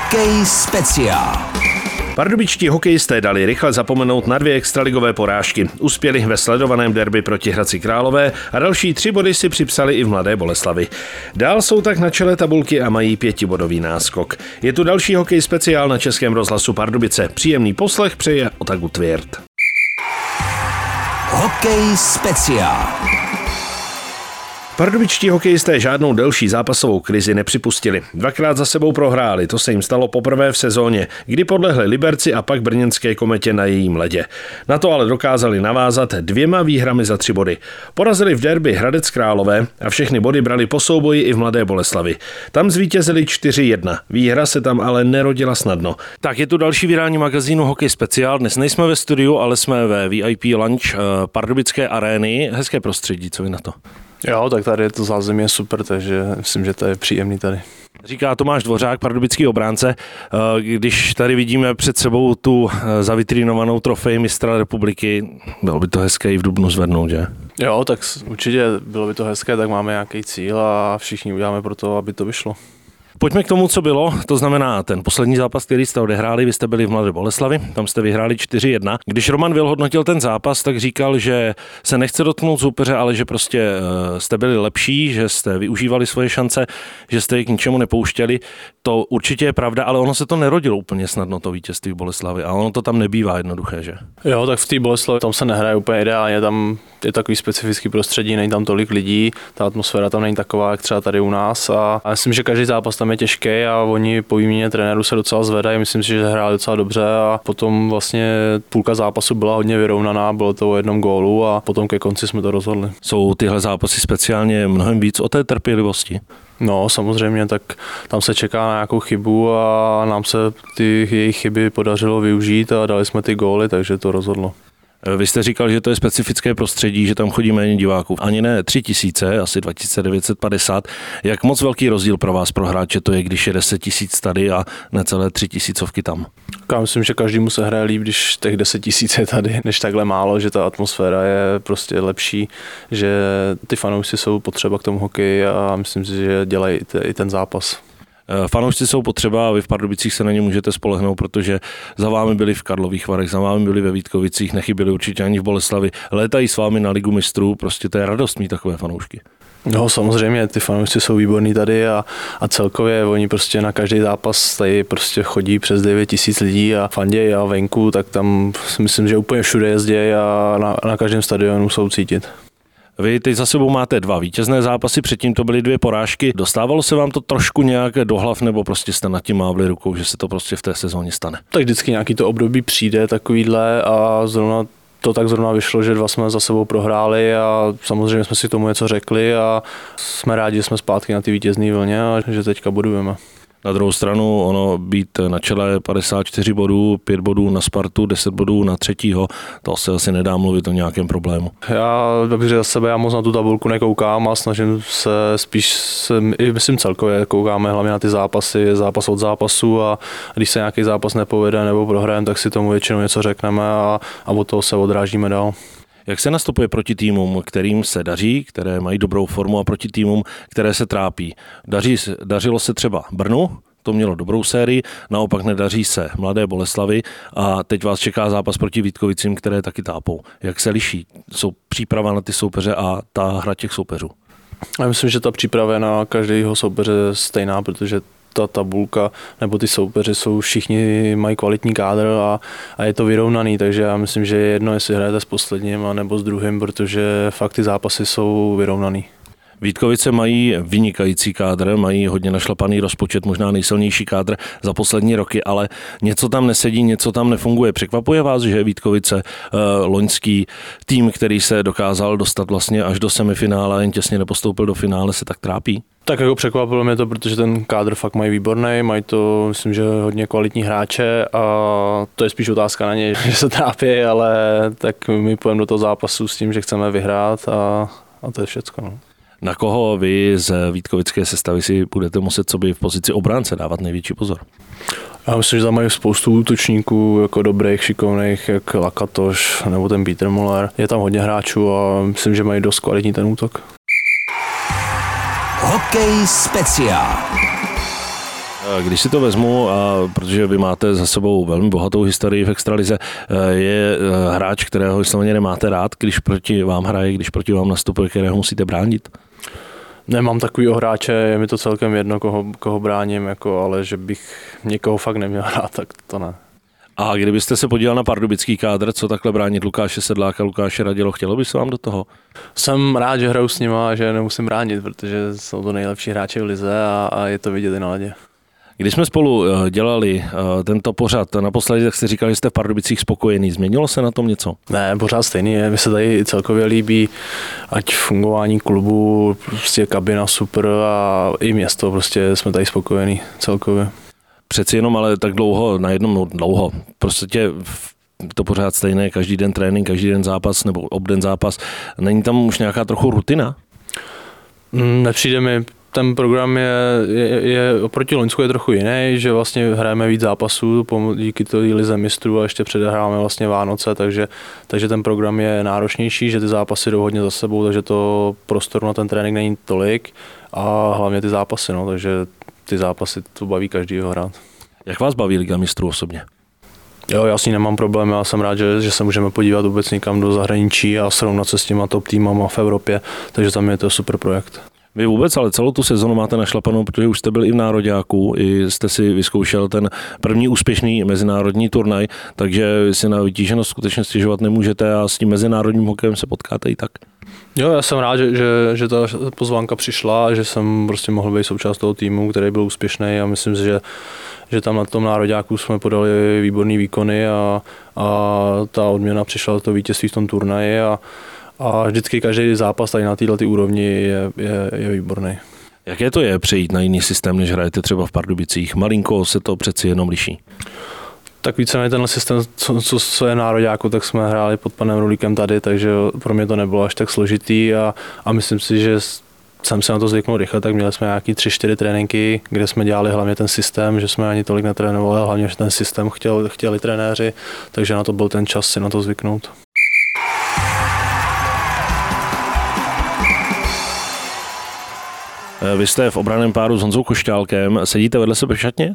Hokej speciál. Pardubičtí hokejisté dali rychle zapomenout na dvě extraligové porážky. Uspěli ve sledovaném derby proti Hradci Králové a další tři body si připsali i v Mladé Boleslavi. Dál jsou tak na čele tabulky a mají pětibodový náskok. Je tu další hokej speciál na Českém rozhlasu Pardubice. Příjemný poslech přeje Otagu Tvěrt. Hokej speciál. Pardubičtí hokejisté žádnou delší zápasovou krizi nepřipustili. Dvakrát za sebou prohráli, to se jim stalo poprvé v sezóně, kdy podlehli Liberci a pak brněnské kometě na jejím ledě. Na to ale dokázali navázat dvěma výhrami za tři body. Porazili v derby Hradec Králové a všechny body brali po souboji i v Mladé Boleslavi. Tam zvítězili 4-1. Výhra se tam ale nerodila snadno. Tak je tu další vydání magazínu Hokej Speciál. Dnes nejsme ve studiu, ale jsme ve VIP Lunch eh, Pardubické arény. Hezké prostředí, co vy na to? Jo, tak tady to zázemí je super, takže myslím, že to je příjemný tady. Říká Tomáš Dvořák, pardubický obránce. Eh, když tady vidíme před sebou tu eh, zavitrínovanou trofej mistra republiky, bylo by to hezké i v Dubnu zvednout, že? Jo, tak určitě bylo by to hezké, tak máme nějaký cíl a všichni uděláme pro to, aby to vyšlo. Pojďme k tomu, co bylo, to znamená ten poslední zápas, který jste odehráli, vy jste byli v Mladé Boleslavi, tam jste vyhráli 4-1. Když Roman Vil hodnotil ten zápas, tak říkal, že se nechce dotknout soupeře, ale že prostě eh, jste byli lepší, že jste využívali svoje šance, že jste je k ničemu nepouštěli. To určitě je pravda, ale ono se to nerodilo úplně snadno, to vítězství v Boleslavi, a ono to tam nebývá jednoduché, že? Jo, tak v té Boleslavi tam se nehraje úplně ideálně, tam je takový specifický prostředí, není tam tolik lidí, ta atmosféra tam není taková, jak třeba tady u nás a, a myslím, že každý zápas tam je těžký a oni po výměně trenéru se docela zvedají, myslím si, že hráli docela dobře a potom vlastně půlka zápasu byla hodně vyrovnaná, bylo to o jednom gólu a potom ke konci jsme to rozhodli. Jsou tyhle zápasy speciálně mnohem víc o té trpělivosti? No, samozřejmě, tak tam se čeká na nějakou chybu a nám se ty jejich chyby podařilo využít a dali jsme ty góly, takže to rozhodlo. Eh, vy jste říkal, že to je specifické prostředí, že tam chodí méně diváků. Ani ne 3000, asi 2950. Jak moc velký rozdíl pro vás, pro hráče, to je, když je 10 tisíc tady a necelé 3 tisícovky tam? Já myslím, že každý mu se hraje líp, když těch 10 tisíc je tady, než takhle málo, že ta atmosféra je prostě lepší, že ty fanoušci jsou potřeba k tomu hokeji a myslím si, že dělají i ten zápas. Eh, fanoušci jsou potřeba a vy v Pardubicích se na ně můžete spolehnout, protože za vámi byli v Karlových Varech, za vámi byli ve Vítkovicích, nechyběli určitě ani v Boleslavi. Létají s vámi na Ligu mistrů, prostě to je radost mít takové fanoušky. No samozřejmě, ty fanoušci jsou výborní tady a, a celkově oni prostě na každý zápas tady prostě chodí přes 9 tisíc lidí a fandějí a venku, tak tam myslím, že úplně všude jezdí a na, na každém stadionu jsou cítit. Vy teď za sebou máte dva vítězné zápasy, předtím to byly dvě porážky. Dostávalo se vám to trošku nějak do hlav, nebo prostě jste nad tím mávli rukou, že se to prostě v té sezóně stane? Tak vždycky nějaký to období přijde takovýhle a zrovna to tak zrovna vyšlo, že dva jsme za sebou prohráli a samozřejmě jsme si tomu něco řekli a jsme rádi, že jsme zpátky na ty vítězné vlně a že teďka budujeme. Na druhou stranu, ono být na čele 54 bodů, 5 bodů na Spartu, 10 bodů na třetího, to se asi nedá mluvit o nějakém problému. Já dobře za sebe, já moc na tu tabulku nekoukám a snažím se spíš, se, i myslím celkově, koukáme hlavně na ty zápasy, zápas od zápasu a když se nějaký zápas nepovede nebo prohrajeme, tak si tomu většinou něco řekneme a, a od toho se odrážíme dál. Jak se nastupuje proti týmům, kterým se daří, které mají dobrou formu a proti týmům, které se trápí? Daří, dařilo se třeba Brnu, to mělo dobrou sérii, naopak nedaří se Mladé Boleslavy a teď vás čeká zápas proti Vítkovicím, které taky tápou. Jak se liší? Jsou příprava na ty soupeře a ta hra těch soupeřů? Já myslím, že ta příprava je na každého soupeře stejná, protože ta tabulka nebo ty soupeři jsou všichni mají kvalitní kádr a, a je to vyrovnaný, takže já myslím, že je jedno, jestli hrajete s posledním a nebo s druhým, protože fakt ty zápasy jsou vyrovnaný. Vítkovice mají vynikající kádr, mají hodně našlapaný rozpočet, možná nejsilnější kádr za poslední roky, ale něco tam nesedí, něco tam nefunguje. Překvapuje vás, že Vítkovice, eh, loňský tým, který se dokázal dostat vlastně až do semifinále, jen těsně nepostoupil do finále, se tak trápí? Tak jako překvapilo mě to, protože ten kádr fakt mají výborný, mají to, myslím, že hodně kvalitní hráče a to je spíš otázka na ně, že se trápí, ale tak my půjdeme do toho zápasu s tím, že chceme vyhrát a, a to je všechno. No. Na koho vy z Vítkovické sestavy si budete muset sobě v pozici obránce dávat největší pozor? Já myslím, že tam mají spoustu útočníků, jako dobrých, šikovných, jak Lakatoš nebo ten Peter Muller. Je tam hodně hráčů a myslím, že mají dost kvalitní ten útok. Hokej speciál. Když si to vezmu, a protože vy máte za sebou velmi bohatou historii v extralize, je hráč, kterého vysloveně nemáte rád, když proti vám hraje, když proti vám nastupuje, kterého musíte bránit? Nemám takovýho hráče, je mi to celkem jedno, koho, koho bráním, jako, ale že bych někoho fakt neměl rád, tak to ne. A kdybyste se podíval na pardubický kádr, co takhle bránit Lukáše Sedláka, Lukáše Radilo, chtělo by se vám do toho? Jsem rád, že hraju s nima a že nemusím bránit, protože jsou to nejlepší hráči v lize a, a je to vidět i na ledě. Když jsme spolu eh, dělali eh, tento pořad, naposledy tak jste říkali, že jste v Pardubicích spokojený. Změnilo se na tom něco? Ne, pořád stejný je. Mi se tady celkově líbí, ať fungování klubu, prostě kabina super a i město, prostě jsme tady spokojení celkově. Přeci jenom ale tak dlouho, na jednom no, dlouho, prostě to pořád stejné, každý den trénink, každý den zápas nebo obden zápas. Není tam už nějaká trochu rutina? Mm, nepřijde mi, ten program je, je, je oproti Loňsku je trochu jiný, že vlastně hrajeme víc zápasů díky té lize mistrů a ještě předehráme vlastně Vánoce, takže, takže ten program je náročnější, že ty zápasy jdou hodně za sebou, takže to prostoru na ten trénink není tolik a hlavně ty zápasy, no, takže ty zápasy to baví každýho hrát. Jak vás baví Liga mistrů osobně? Jo, já s ní nemám problém, já jsem rád, že, že se můžeme podívat vůbec někam do zahraničí a srovnat se s těma top týmama v Evropě, takže tam je to super projekt. Vy vůbec, ale celou tu sezonu máte našlapanou, protože už jste byl i v Nároďáku, i jste si vyzkoušel ten první úspěšný mezinárodní turnaj, takže si na vytíženost skutečně stěžovat nemůžete a s tím mezinárodním hokejem se potkáte i tak. Jo, já jsem rád, že, že, že ta pozvánka přišla a že jsem prostě mohl být součást toho týmu, který byl úspěšný a myslím si, že, že tam na tom nároďáku jsme podali výborné výkony a, a ta odměna přišla to vítězství v tom turnaji a, a vždycky každý zápas tady na této úrovni je, je, je výborný. Jaké to je přejít na jiný systém, než hrajete třeba v Pardubicích? Malinko se to přeci jenom liší. Tak více tenhle systém, co, co, co je nároďáku, tak jsme hráli pod panem Rulíkem tady, takže pro mě to nebylo až tak složitý a, a myslím si, že jsem se na to zvyknul rychle, tak měli jsme nějaký tři, čtyři tréninky, kde jsme dělali hlavně ten systém, že jsme ani tolik netrénovali, hlavně, že ten systém chtěl, chtěli trenéři, takže na to byl ten čas si na to zvyknout. Vy jste v obraném páru s Honzou Košťálkem, sedíte vedle sebe v šatně?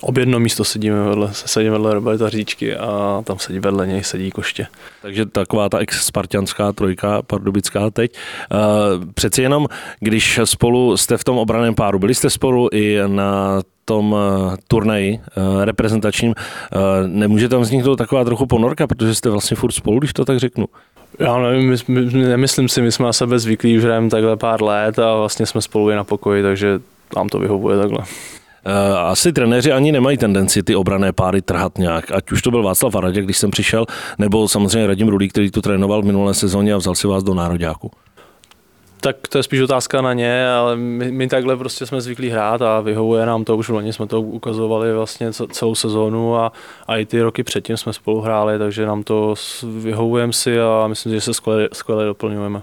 Ob jedno místo sedíme vedle, sedíme vedle Roberta Říčky a tam sedí vedle něj sedí Koště. Takže taková ta ex-spartianská trojka pardubická teď. Uh, přeci jenom, když spolu jste v tom obraném páru, byli jste spolu i na tom uh, turnaji reprezentačním, nemůže tam vzniknout taková trochu ponorka, protože jste vlastně furt spolu, když to tak řeknu? Já nevím, my, my, nemyslím si, my jsme na sebe zvyklí, už hrajeme takhle pár let a vlastně jsme spolu i na pokoji, takže nám to vyhovuje takhle. Eh, asi trenéři ani nemají tendenci ty obrané páry trhat nějak, ať už to byl Václav Aradě, když jsem přišel, nebo samozřejmě Radim Rudý, který tu trénoval v minulé sezóně a vzal si vás do nároďáku. Tak to je spíš otázka na ně, ale my, my takhle prostě jsme zvyklí hrát a vyhovuje nám to, už v loni jsme to ukazovali vlastně celou sezónu a, a i ty roky předtím jsme spolu hráli, takže nám to vyhovujeme si a myslím, že se skvěle, skvěle doplňujeme.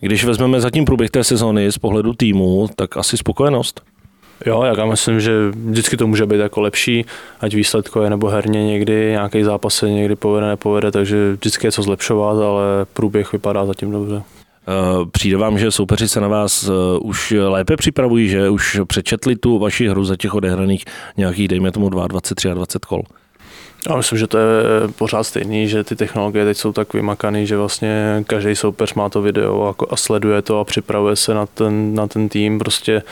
Když vezmeme zatím průběh té sezóny z pohledu týmu, tak asi spokojenost? Jo, já myslím, že vždycky to může být jako lepší, ať výsledkově nebo herně někdy, nějaký zápas se někdy povede, nepovede, takže vždycky je co zlepšovat, ale průběh vypadá zatím dobře. Eh, přijde vám, že soupeři se na vás eh, už lépe připravují, že už přečetli tu vaši hru za těch odehraných nějakých, dejme tomu 22, 23 kol? Já myslím, že to je pořád stejný, že ty technologie teď jsou tak vymakaný, že vlastně každý soupeř má to video a sleduje to a připravuje se na ten, na ten tým, prostě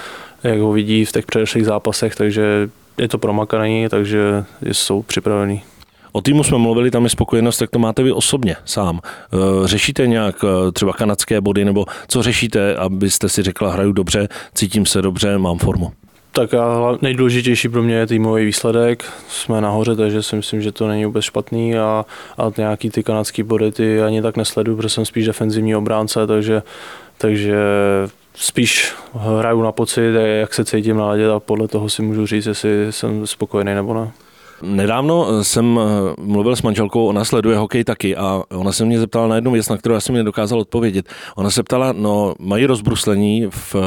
jak ho vidí v těch předešlých zápasech, takže je to promakaný, takže jsou připravený. O týmu jsme mluvili, tam je spokojenost, tak to máte vy osobně sám. Eh, řešíte nějak eh, třeba kanadské body, nebo co řešíte, abyste si řekla, hraju dobře, cítím se dobře, mám formu? Tak já, nejdůležitější pro mě je týmový výsledek. Jsme nahoře, takže si myslím, že to není vůbec špatný a, a nějaký ty kanadské body ty ani tak nesleduju, protože jsem spíš defenzivní obránce, takže, takže spíš hraju na pocit, jak se cítím na ledě a podle toho si můžu říct, jestli jsem spokojený nebo ne. Nedávno jsem eh, mluvil s manželkou, ona sleduje hokej taky a ona se mě zeptala na jednu věc, na kterou já jsem nedokázal odpovědět. Ona se ptala, no mají rozbruslení v eh,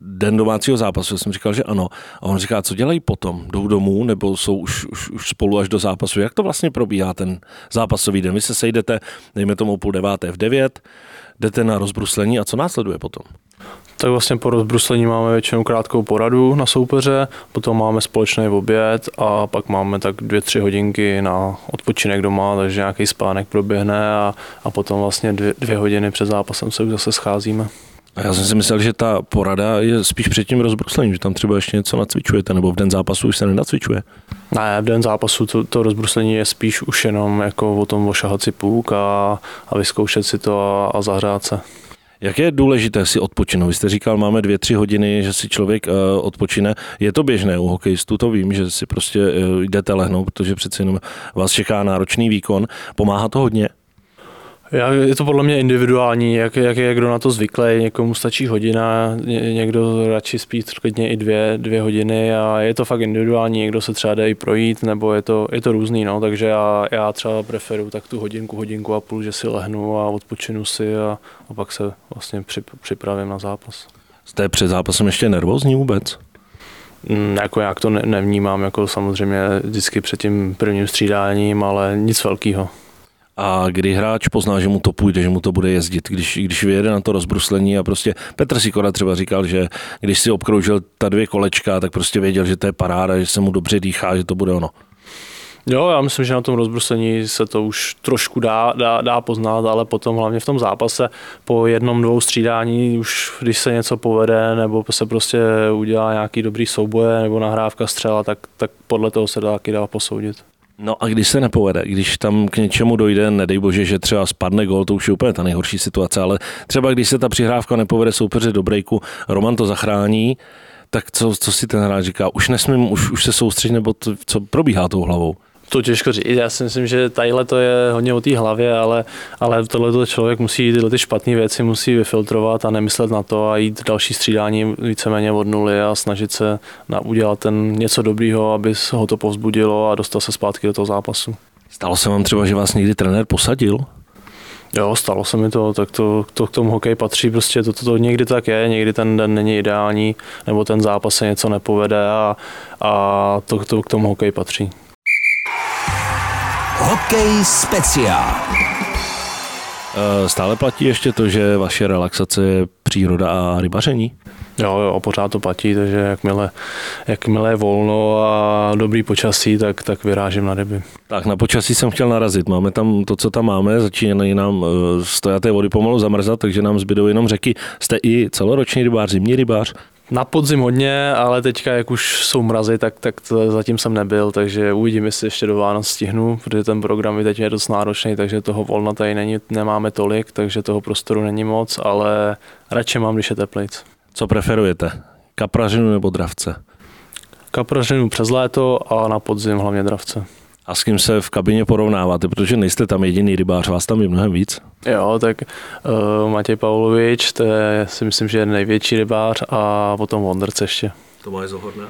den domácího zápasu. Já jsem říkal, že ano. A on říká, co dělají potom? Jdou domů nebo jsou už, už, už spolu až do zápasu? Jak to vlastně probíhá ten zápasový den? Vy se sejdete, dejme tomu půl deváté v devět, jdete na rozbruslení a co následuje potom? Tak vlastně po rozbruslení máme většinou krátkou poradu na soupeře, potom máme společný oběd a pak máme tak dvě, tři hodinky na odpočinek doma, takže nějaký spánek proběhne a, a potom vlastně dvě, dvě hodiny před zápasem se už zase scházíme. A já jsem si myslel, že ta porada je spíš před tím rozbruslením, že tam třeba ještě něco nacvičujete, nebo v den zápasu už se nenacvičuje. Ne, v den zápasu to, to rozbruslení je spíš už jenom jako o tom ošahat si půk a, a vyzkoušet si to a, a zahrát se. Jak je důležité si odpočinout? Vy jste říkal, máme dvě, tři hodiny, že si člověk uh, odpočine. Je to běžné u hokejistů, to vím, že si prostě uh, jdete lehnout, protože přece jenom vás čeká náročný výkon. Pomáhá to hodně? Já, je to podle mě individuální, jak, jak je kdo na to zvyklý. Někomu stačí hodina, ně, někdo radši spí klidně i dvě, dvě hodiny a je to fakt individuální. Někdo se třeba jde i projít, nebo je to, je to různý. No. Takže já, já třeba preferuji tak tu hodinku, hodinku a půl, že si lehnu a odpočinu si a, a pak se vlastně připravím na zápas. Jste před zápasem ještě nervózní vůbec? Mm, jako jak to ne, nevnímám, jako samozřejmě vždycky před tím prvním střídáním, ale nic velkého. A kdy hráč pozná, že mu to půjde, že mu to bude jezdit, když, když vyjede na to rozbruslení a prostě Petr Sikora třeba říkal, že když si obkroužil ta dvě kolečka, tak prostě věděl, že to je paráda, že se mu dobře dýchá, že to bude ono. Jo, já myslím, že na tom rozbruslení se to už trošku dá, dá, dá poznat, ale potom hlavně v tom zápase po jednom, dvou střídání, už když se něco povede, nebo se prostě udělá nějaký dobrý souboje, nebo nahrávka střela, tak, tak podle toho se dá taky dá posoudit. No a když se nepovede, když tam k něčemu dojde, nedej bože, že třeba spadne gol, to už je úplně ta nejhorší situace, ale třeba když se ta přihrávka nepovede soupeře do breaku, Roman to zachrání, tak co, co si ten hráč říká? Už nesmím, už, už se soustředit, nebo to, co probíhá tou hlavou? To těžko říct. Já si myslím, že tadyhle to je hodně o té hlavě, ale, ale tohle člověk musí tyhle ty špatné věci musí vyfiltrovat a nemyslet na to a jít další střídání víceméně od nuly a snažit se na, udělat ten něco dobrýho, aby ho to povzbudilo a dostal se zpátky do toho zápasu. Stalo se vám třeba, že vás někdy trenér posadil? Jo, stalo se mi to, tak to, to k tomu hokej patří, prostě to, to, to někdy tak je, někdy ten den není ideální, nebo ten zápas se něco nepovede a, a to, to k tomu hokej patří. Hokej speciál. Eh, stále platí ještě to, že vaše relaxace je příroda a rybaření? Jo, jo, pořád to platí, takže jakmile, jakmile je volno a dobrý počasí, tak, tak vyrážím na ryby. Tak na počasí jsem chtěl narazit. Máme tam to, co tam máme, začínají nám eh, stojaté vody pomalu zamrzat, takže nám zbydou jenom řeky. Jste i celoroční rybář, zimní rybář? Na podzim hodně, ale teďka, jak už jsou mrazy, tak, tak to zatím jsem nebyl, takže uvidím, jestli ještě do Vánoc stihnu, protože ten program je teď je dost náročný, takže toho volna tady není, nemáme tolik, takže toho prostoru není moc, ale radši mám, když je teplejc. Co preferujete? Kapražinu nebo dravce? Kapražinu přes léto a na podzim hlavně dravce. A s kým se v kabině porovnáváte, protože nejste tam jediný rybář, vás tam je mnohem víc? Jo, tak uh, Matěj Pavlovič, to je si myslím, že je největší rybář a potom Wondrc ještě. To má je zohodné.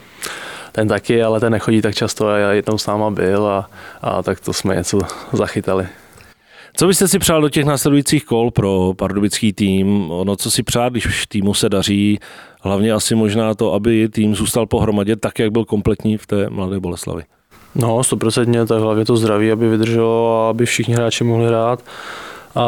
Ten taky, ale ten nechodí tak často a já jednou s náma byl a, a tak to jsme něco zachytali. Co byste si přál do těch následujících kol pro pardubický tým? Ono, co si přát, když týmu se daří, hlavně asi možná to, aby tým zůstal pohromadě tak, jak byl kompletní v té Mladé Boleslavi. No, stoprocentně, tak hlavně to zdraví, aby vydrželo a aby všichni hráči mohli hrát. A,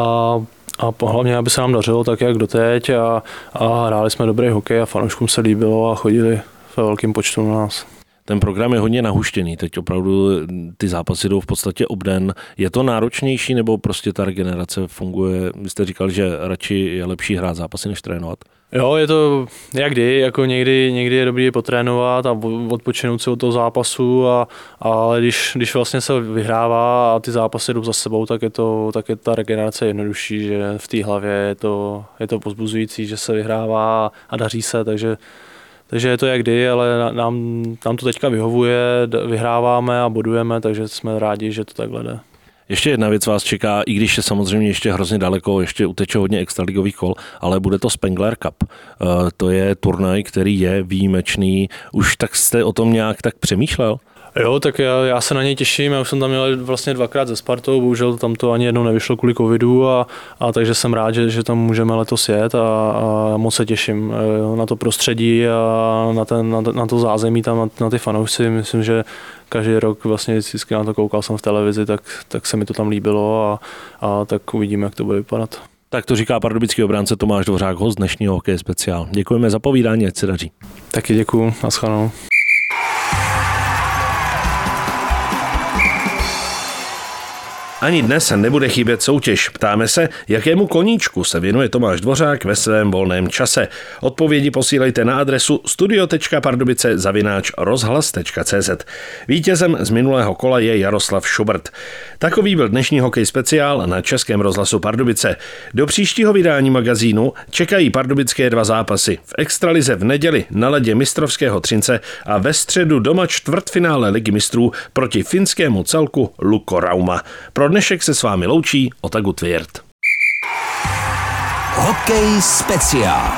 a hlavně, aby se nám dařilo tak, jak doteď a, a hráli jsme dobrý hokej a fanouškům se líbilo a chodili ve velkým počtu na nás. Ten program je hodně nahuštěný, teď opravdu ty zápasy jdou v podstatě obden. Je to náročnější nebo prostě ta regenerace funguje? Vy jste říkal, že radši je lepší hrát zápasy, než trénovat. Jo, je to jak kdy, jako někdy, někdy je dobré potrénovat a odpočinout si od toho zápasu, a, ale když, když vlastně se vyhrává a ty zápasy jdou za sebou, tak je, to, tak je ta regenerace jednodušší, že v té hlavě je to, je to pozbuzující, že se vyhrává a daří se, takže takže je to jak kdy, ale nám, nám to teďka vyhovuje, vyhráváme a bodujeme, takže jsme rádi, že to takhle jde. Ještě jedna věc vás čeká, i když je samozřejmě ještě hrozně daleko, ještě uteče hodně extraligových kol, ale bude to Spengler Cup. Eh, to je turnaj, který je výjimečný. Už tak jste o tom nějak tak přemýšlel? Jo, tak já, já se na něj těším, já už jsem tam měl vlastně dvakrát ze Spartou, bohužel tam to ani jednou nevyšlo kvůli covidu a, a takže jsem rád, že, že tam můžeme letos jet a, a moc se těším eh, na to prostředí a na, ten, na, na to zázemí tam, na, na ty fanoušci, myslím, že každý rok vlastně vždycky na to koukal jsem v televizi, tak, tak se mi to tam líbilo a, a tak uvidíme, jak to bude vypadat. Tak to říká pardubický obránce Tomáš Dvořák, host dnešního hokej speciál. Děkujeme za povídání, ať se daří. Taky děkuju, naschledanou. Ani dnes se nebude chybět soutěž. Ptáme se, jakému koníčku se věnuje Tomáš Dvořák ve svém volném čase. Odpovědi posílejte na adresu studio.pardubice zavináč rozhlas.cz. Vítězem z minulého kola je Jaroslav Šubert. Takový byl dnešní hokej speciál na Českém rozhlasu Pardubice. Do příštího vydání magazínu čekají pardubické dva zápasy. V extralize v neděli na ledě mistrovského Třince a ve středu doma čtvrtfinále ligy mistrů proti finskému celku Luko Rauma. Pro dnešek se s vámi loučí Otagu Tvěrt. Hokej speciál.